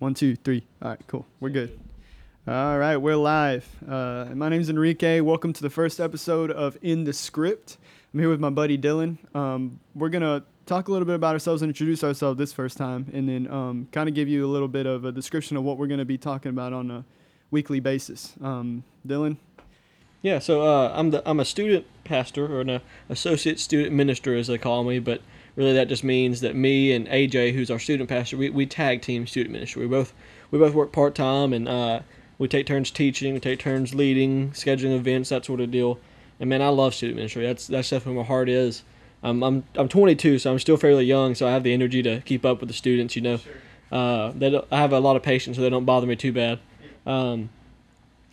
One, two, three. All right, cool. We're good. All right, we're live. Uh, my is Enrique. Welcome to the first episode of In the Script. I'm here with my buddy Dylan. Um, we're gonna talk a little bit about ourselves and introduce ourselves this first time, and then um, kind of give you a little bit of a description of what we're gonna be talking about on a weekly basis. Um, Dylan. Yeah, so uh, I'm the I'm a student pastor or an associate student minister as they call me, but really that just means that me and AJ, who's our student pastor, we, we tag team student ministry. We both we both work part time and uh, we take turns teaching, we take turns leading, scheduling events, that sort of deal. And man, I love student ministry. That's that's definitely where my heart is. Um, I'm I'm 22, so I'm still fairly young, so I have the energy to keep up with the students. You know, Sure. uh, they I have a lot of patience, so they don't bother me too bad. Um,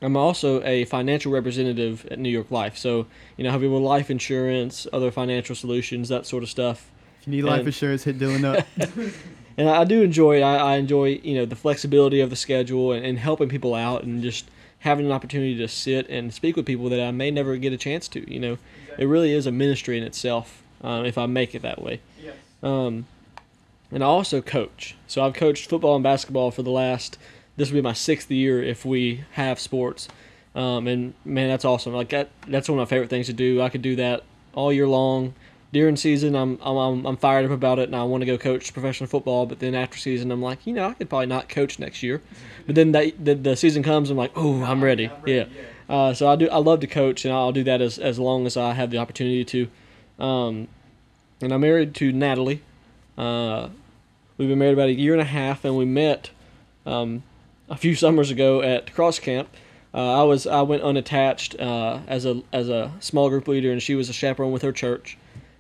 I'm also a financial representative at New York Life, so you know, helping with life insurance, other financial solutions, that sort of stuff. If you need life And- insurance, hit Dylan up. And I do enjoy. I, I enjoy you know the flexibility of the schedule and, and helping people out and just having an opportunity to sit and speak with people that I may never get a chance to. You know, it really is a ministry in itself um, if I make it that way. Um, and I also coach. So I've coached football and basketball for the last. This will be my sixth year if we have sports. Um, and man, that's awesome. Like that, that's one of my favorite things to do. I could do that all year long. During season, I'm I'm I'm, fired up about it, and I want to go coach professional football. But then after season, I'm like, you know, I could probably not coach next year. But then that, the the season comes, I'm like, oh, I'm ready. Yeah. Uh, so I do. I love to coach, and I'll do that as as long as I have the opportunity to. Um, and I'm married to Natalie. Uh, we've been married about a year and a half, and we met um, a few summers ago at cross camp. Uh, I was I went unattached uh, as a as a small group leader, and she was a chaperone with her church,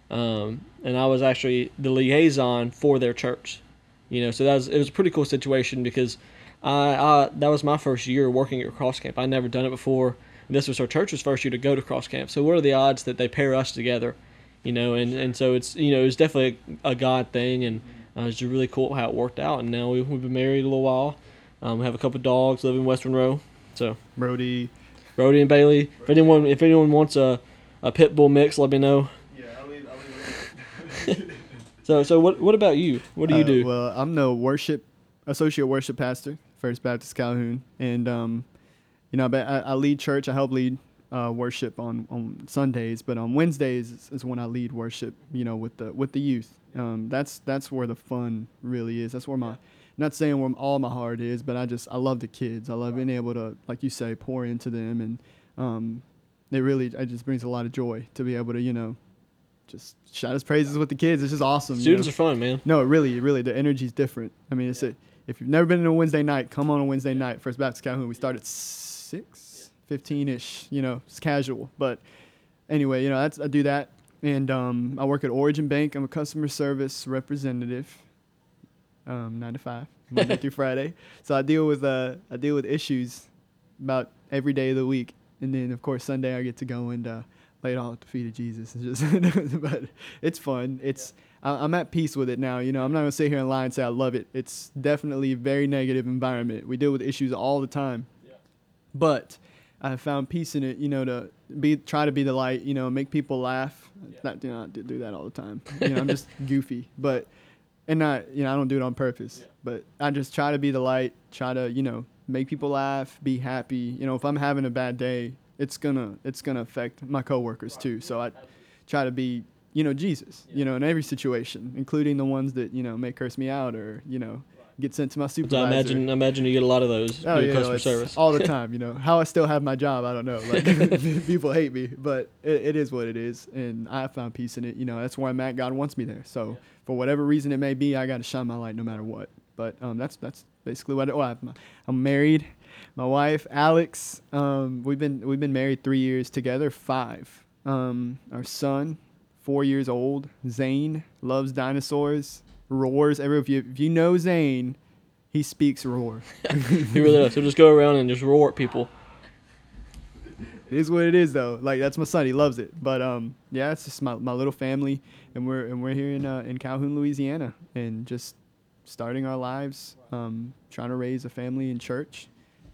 um, and I was actually the liaison for their church. You know, so that was it was a pretty cool situation because I, I that was my first year working at cross camp. I never done it before. And this was our church's first year to go to cross camp. So what are the odds that they pair us together? You know, and, and so it's you know it's definitely a, a God thing, and uh, it's just really cool how it worked out. And now we, we've been married a little while. Um, we have a couple dogs live in West Monroe. So Brody. Brody and Bailey. If anyone if anyone wants a, a pit bull mix, let me know. Yeah, I'll leave. I'll leave So so what what about you? What do you Uh, do? Well, I'm the worship associate worship pastor, First Baptist Calhoun, and um, you know, I, I lead church. I help lead uh, worship on, on Sundays, but on Wednesdays is, is when I lead worship. You know, with the with the youth. Um, that's that's where the fun really is. That's where my not saying where all my heart is, but I just I love the kids. I love being able to, like you say, pour into them, and um, it really it just brings a lot of joy to be able to you know just shout his praises with the kids. It's just awesome. you know? Students are fun, man. No, really, really, the energy's different. I mean, it's a, if you've never been in a Wednesday night, come on a Wednesday night. First Baptist Calhoun, we start at six, 15-ish, you know, it's casual. But anyway, you know, that's, I do that. And um, I work at Origin Bank. I'm a customer service representative, um, nine to five, Monday through Friday. So I deal with, uh, I deal with issues about every day of the week. And then, of course, Sunday I get to go and uh, lay it all at the feet of Jesus. It's just, but it's fun. It's I- I'm at peace with it now. You know, I'm not gonna sit here and lie and say I love it. It's definitely a very negative environment. We deal with issues all the time, but I found peace in it. You know, to be try to be the light. You know, make people laugh. Not do not do do that all the time. You know, I'm just goofy, but and not you know I don't do it on purpose. But I just try to be the light. Try to you know make people laugh, be happy. You know, if I'm having a bad day, it's gonna it's gonna affect my coworkers too. So I try to be you know Jesus. You know, in every situation, including the ones that you know may curse me out or you know get sent to my So supervisor. I imagine I imagine you get a lot of those Oh, yeah, customer service. all the time. You know how I still have my job. I don't know. Like people hate me, but it, it is what it is, and I found peace in it. You know that's where I'm at. God wants me there. So for whatever reason it may be, I got to shine my light no matter what. But um, that's that's basically what. Oh, I have my, I'm married. My wife Alex. Um, we've been we've been married three years together. Five. Um, our son, four years old. Zane loves dinosaurs. Roars. Every if you if you know Zane, he speaks roar. he really does. He'll just go around and just roar at people. It is what it is though. Like that's my son. He loves it. But um, yeah, it's just my, my little family, and we're and we're here in uh, in Calhoun, Louisiana, and just starting our lives, um, trying to raise a family in church,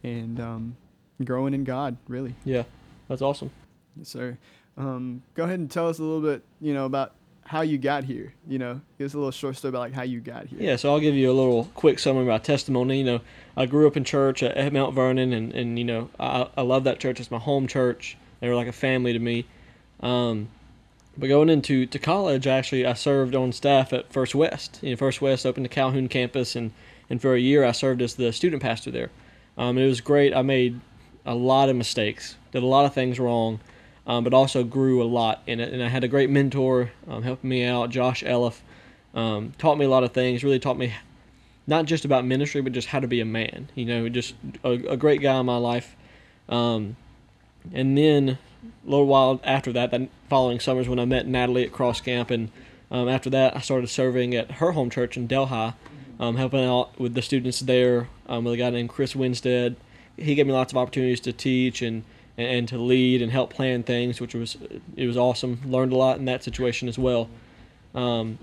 and um, growing in God. Really, Yeah, that's awesome. yes, sir. Um, go ahead and tell us a little bit, you know, about how you got here. You know, give us a little short story about like how you got here. Yeah, so I'll give you a little quick summary of my testimony. You know, I grew up in church at, at Mount Vernon, and, and you know, I, I love that church. It's my home church. They were like a family to me. Um, but going into to college, actually, I served on staff at First West. You know, First West opened the Calhoun campus, and, and for a year I served as the student pastor there. Um, it was great. I made a lot of mistakes, did a lot of things wrong, um, but also grew a lot in it. And I had a great mentor um, helping me out, Josh Elliff. Um, taught me a lot of things. Really taught me not just about ministry, but just how to be a man. You know, just a, a great guy in my life. Um, and then a little while after that, that following summers when I met Natalie at Cross Camp, and um, after that I started serving at her home church in Delhi, um, helping out with the students there um, with a guy named Chris Winstead. He gave me lots of opportunities to teach and, and to lead and help plan things, which was it was awesome. Learned a lot in that situation as well. Um,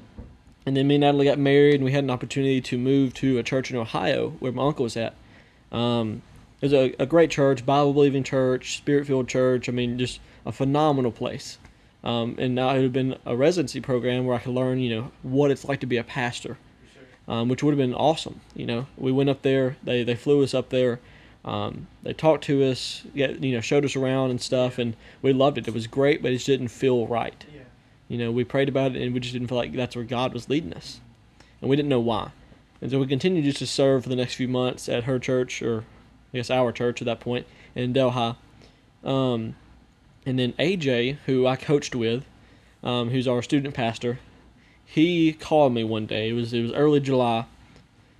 and then me and Natalie got married, and we had an opportunity to move to a church in Ohio where my uncle was at. Um, it was a, a great church, Bible believing church, spirit filled church. I mean, just a phenomenal place. Um, and now it had been a residency program where I could learn, you know, what it's like to be a pastor, um, which would have been awesome. You know, we went up there, they, they flew us up there, um, they talked to us, get, you know, showed us around and stuff, and we loved it. It was great, but it just didn't feel right. Yeah. You know, we prayed about it and we just didn't feel like that's where God was leading us. And we didn't know why. And so we continued just to serve for the next few months at her church, or I guess our church at that point, in Delhi. Um, and then AJ, who I coached with, um, who's our student pastor, he called me one day. It was it was early July,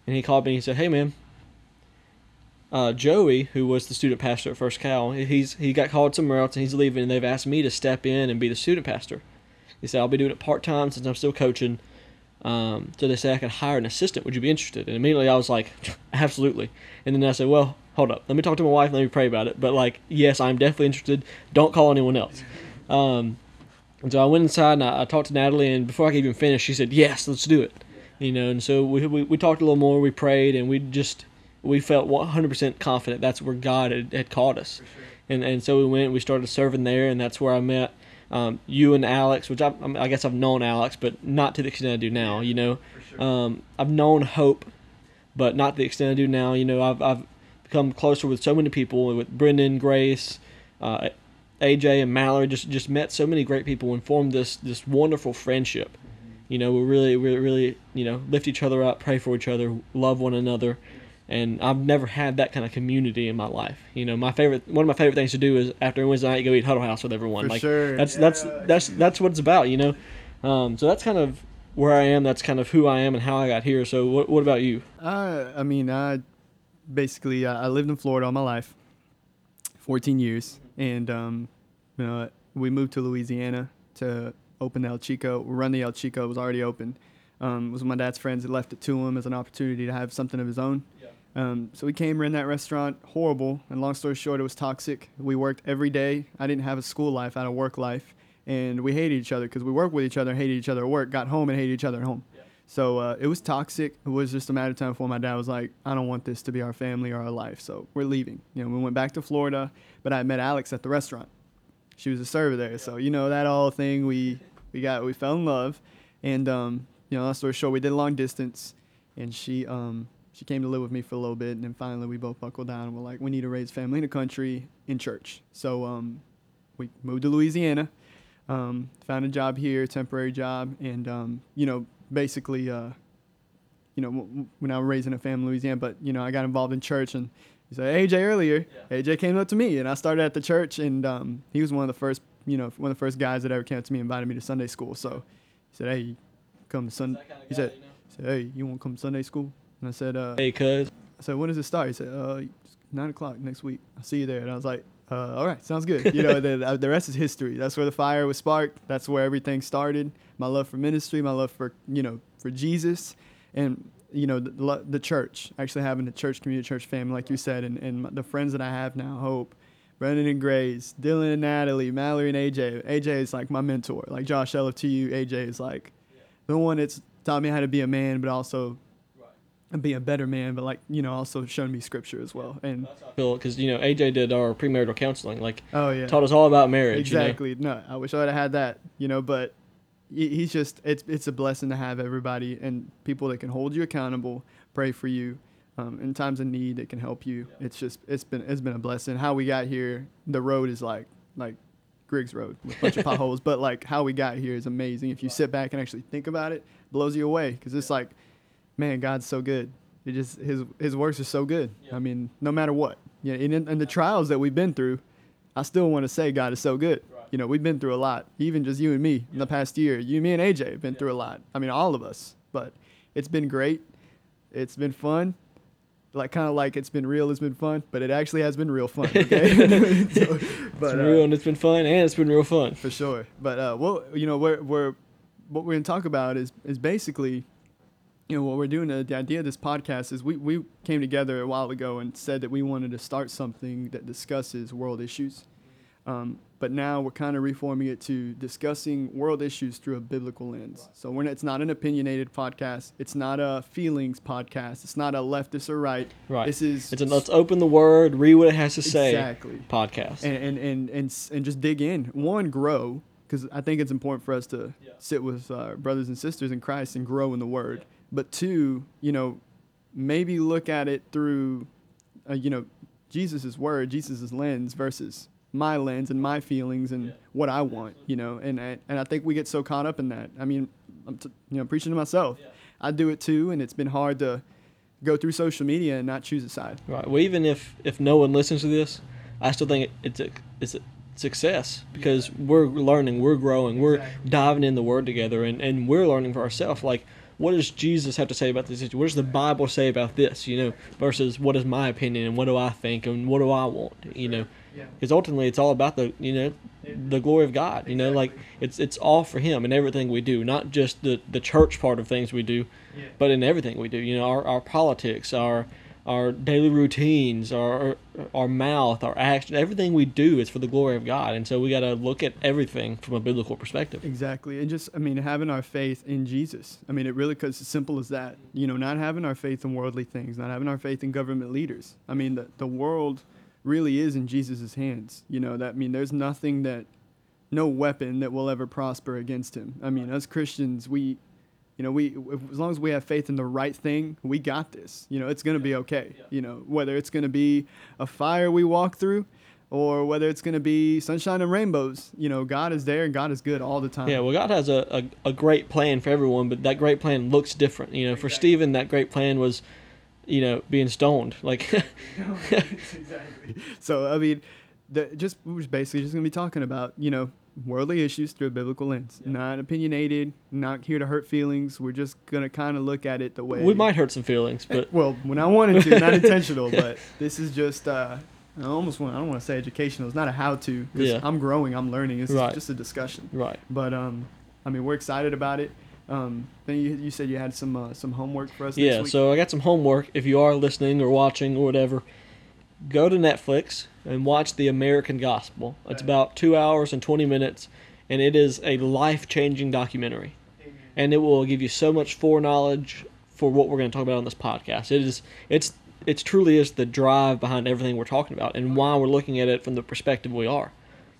and he called me and he said, "Hey man, uh, Joey, who was the student pastor at First Cal, he's he got called somewhere else and he's leaving, and they've asked me to step in and be the student pastor." He said, I'll be doing it part time since I'm still coaching. Um, so they said I could hire an assistant. Would you be interested? And immediately I was like, absolutely. And then I said, well, hold up. Let me talk to my wife. and Let me pray about it. But like, yes, I'm definitely interested. Don't call anyone else. Um, and so I went inside and I, I, talked to Natalie. And before I could even finish, she said, yes, let's do it. You know, and so we, we, we talked a little more. We prayed and we just, we felt 100% confident that's where God had, had called us. Sure. And, and so we went, we started serving there. And that's where I met um, you and Alex, which I, I, guess I've known Alex, but not to the extent I do now. You know, sure. um, I've known Hope, but not to the extent I do now. You know, I've I've become closer with so many people, with Brendan, Grace, uh, AJ, and Mallory. Just just met so many great people and formed this this wonderful friendship. You know, we really we really you know lift each other up, pray for each other, love one another and I've never had that kind of community in my life. You know, my favorite one of my favorite things to do is after Wednesday night go eat Huddle House with everyone. For like sure. that's yeah. that's that's that's what it's about. You know, um, so that's kind of where I am. That's kind of who I am and how I got here. So what what about you? Uh, I mean, I basically uh, I lived in Florida all my life, 14 years, and um, you know we moved to Louisiana to open the El Chico. We run the El Chico It was already open. Um, it was my dad's friends that left it to him as an opportunity to have something of his own. Um, so we came, ran that restaurant, horrible. And long story short, it was toxic. We worked every day. I didn't have a school life, I had a work life. And we hated each other because we worked with each other, hated each other at work, got home and hated each other at home. So uh, it was toxic. It was just a matter of time before my dad was like, I don't want this to be our family or our life. So we're leaving. You know, we went back to Florida, but I met Alex at the restaurant. She was a server there. So, you know, that all thing, we, we got, we fell in love. And, um, you know, long story short, we did long distance. And she, um, she came to live with me for a little bit, and then finally we both buckled down and we're like, we need to raise family in the country in church. So um, we moved to Louisiana, um, found a job here, temporary job, and um, you know, basically, uh, you know, w- when I was raising a family in Louisiana, but you know, I got involved in church and. He said AJ earlier. Yeah. AJ came up to me, and I started at the church, and um, he was one of the first, you know, one of the first guys that ever came up to me, and invited me to Sunday school. So he said, "Hey, come to Sunday." He said, you know? said, "Hey, you want to come to Sunday school?" And I said, uh, Hey, cuz. I said, when does it start? He said, uh, nine o'clock next week. I'll see you there. And I was like, uh, all right, sounds good. You know, the, uh, the rest is history. That's where the fire was sparked. That's where everything started. My love for ministry, my love for, you know, for Jesus, and, you know, the, the church, actually having a church community, church family, like you said, and, and the friends that I have now, Hope, Brendan and Grace, Dylan and Natalie, Mallory and AJ. AJ is like my mentor. Like Josh you, AJ is like the one that's taught me how to be a man, but also and be a better man, but like you know, also showing me scripture as well. And because you know, AJ did our premarital counseling, like oh yeah, taught us all about marriage. Exactly. You know? No, I wish I would have had that. You know, but he's just it's it's a blessing to have everybody and people that can hold you accountable, pray for you. Um, in times of need, that can help you. It's just it's been it's been a blessing. How we got here, the road is like like Griggs Road with a bunch of potholes, but like how we got here is amazing. If you sit back and actually think about it, blows you away because it's like, man, God's so good. It just his his works are so good. I mean, no matter what, yeah. And, in, and the trials that we've been through, I still want to say God is so good. You know, we've been through a lot. Even just you and me in the past year. You, me, and AJ have been through a lot. I mean, all of us. But it's been great. It's been fun like kind of like it's been real, it's been fun, but it actually has been real fun. Okay, so, but, it's real uh, and it's been fun, and it's been real fun for sure. But uh, well, you know, we're, we're what we're gonna talk about is is basically, you know, what we're doing. Uh, the idea of this podcast is we we came together a while ago and said that we wanted to start something that discusses world issues. Um, but now we're kind of reforming it to discussing world issues through a biblical lens. So not, it's not an opinionated podcast. It's not a feelings podcast. It's not a leftist or right. Right. This is it's a let's open the word, read what it has to say. Exactly. Podcast. And and and and, and just dig in. One, grow because I think it's important for us to yeah. sit with our brothers and sisters in Christ and grow in the Word. Yeah. But two, you know, maybe look at it through, uh, you know, Jesus's Word, Jesus's lens versus my lens and my feelings and yeah. what I want, you know, and and I think we get so caught up in that. I mean, I'm t- you know preaching to myself. Yeah. I do it too, and it's been hard to go through social media and not choose a side. Right. Well, even if if no one listens to this, I still think it's a it's a success because yeah. we're learning, we're growing, we're exactly. diving in the Word together, and and we're learning for ourselves. Like, what does Jesus have to say about this situation? What does the Bible say about this? You know, versus what is my opinion and what do I think and what do I want? You know because ultimately it's all about the you know the glory of God. You know, like it's it's all for Him in everything we do, not just the the church part of things we do, but in everything we do. You know, our our politics, our our daily routines, our our mouth, our action, everything we do is for the glory of God, and so we got to look at everything from a biblical perspective. Exactly, and just I mean having our faith in Jesus. I mean it really as simple as that. You know, not having our faith in worldly things, not having our faith in government leaders. I mean the the world really is in Jesus' hands. You know, that I mean there's nothing that no weapon that will ever prosper against him. I mean, as Christians, we you know, we as long as we have faith in the right thing, we got this. You know, it's going to be okay. You know, whether it's going to be a fire we walk through or whether it's going to be sunshine and rainbows, you know, God is there and God is good all the time. Yeah, well, God has a, a, a great plan for everyone, but that great plan looks different. You know, for Stephen, that great plan was you know, being stoned. Like, exactly. So I mean, the, just we're basically just gonna be talking about you know worldly issues through a biblical lens, yeah. not opinionated, not here to hurt feelings. We're just gonna kind of look at it the way we might hurt some feelings, but well, when I wanted to, not intentional, but this is just. uh I almost want. I don't want to say educational. It's not a how-to because yeah. I'm growing. I'm learning. It's right. just a discussion. Right. But um, I mean, we're excited about it. Um, then you, you said you had some uh, some homework for us. Yeah, so I got some homework. If you are listening or watching or whatever, go to Netflix and watch The American Gospel. It's about two hours and twenty minutes, and it is a life changing documentary, and it will give you so much foreknowledge for what we're going to talk about on this podcast. It is it's it truly is the drive behind everything we're talking about and why we're looking at it from the perspective we are.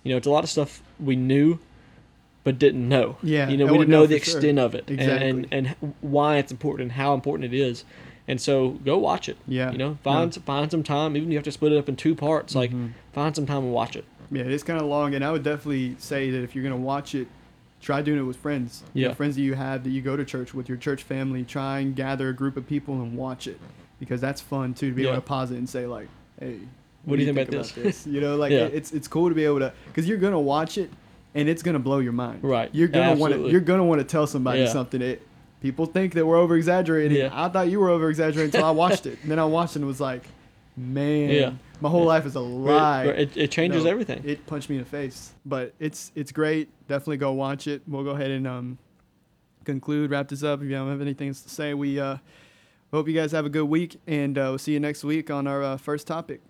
You know, it's a lot of stuff we knew but didn't know. Yeah, you know, we didn't know, know the extent sure. of it exactly. and, and, and why it's important and how important it is. And so go watch it. Yeah, you know, find yeah. find some time. Even if you have to split it up in two parts, like mm-hmm. find some time and watch it. Yeah, it is kind of long, and I would definitely say that if you're gonna watch it, try doing it with friends. Yeah, you know, friends that you have that you go to church with, your church family. Try and gather a group of people and watch it because that's fun too to be yeah. able to pause it and say like, hey. What, what do you think, think about, about this? You know, like yeah. it's it's cool to be able to because you're gonna watch it and it's gonna blow your mind. Right. You're gonna want to. You're gonna want to tell somebody yeah. something. It, people think that we're over exaggerating. Yeah. I thought you were over exaggerating until I watched it. And then I watched it and was like, man, yeah. my whole yeah. life is a lie. It, it changes no, everything. It punched me in the face. But it's it's great. Definitely go watch it. We'll go ahead and um, conclude, wrap this up. If you don't have anything to say, we uh, hope you guys have a good week, and uh, we'll see you next week on our uh, first topic.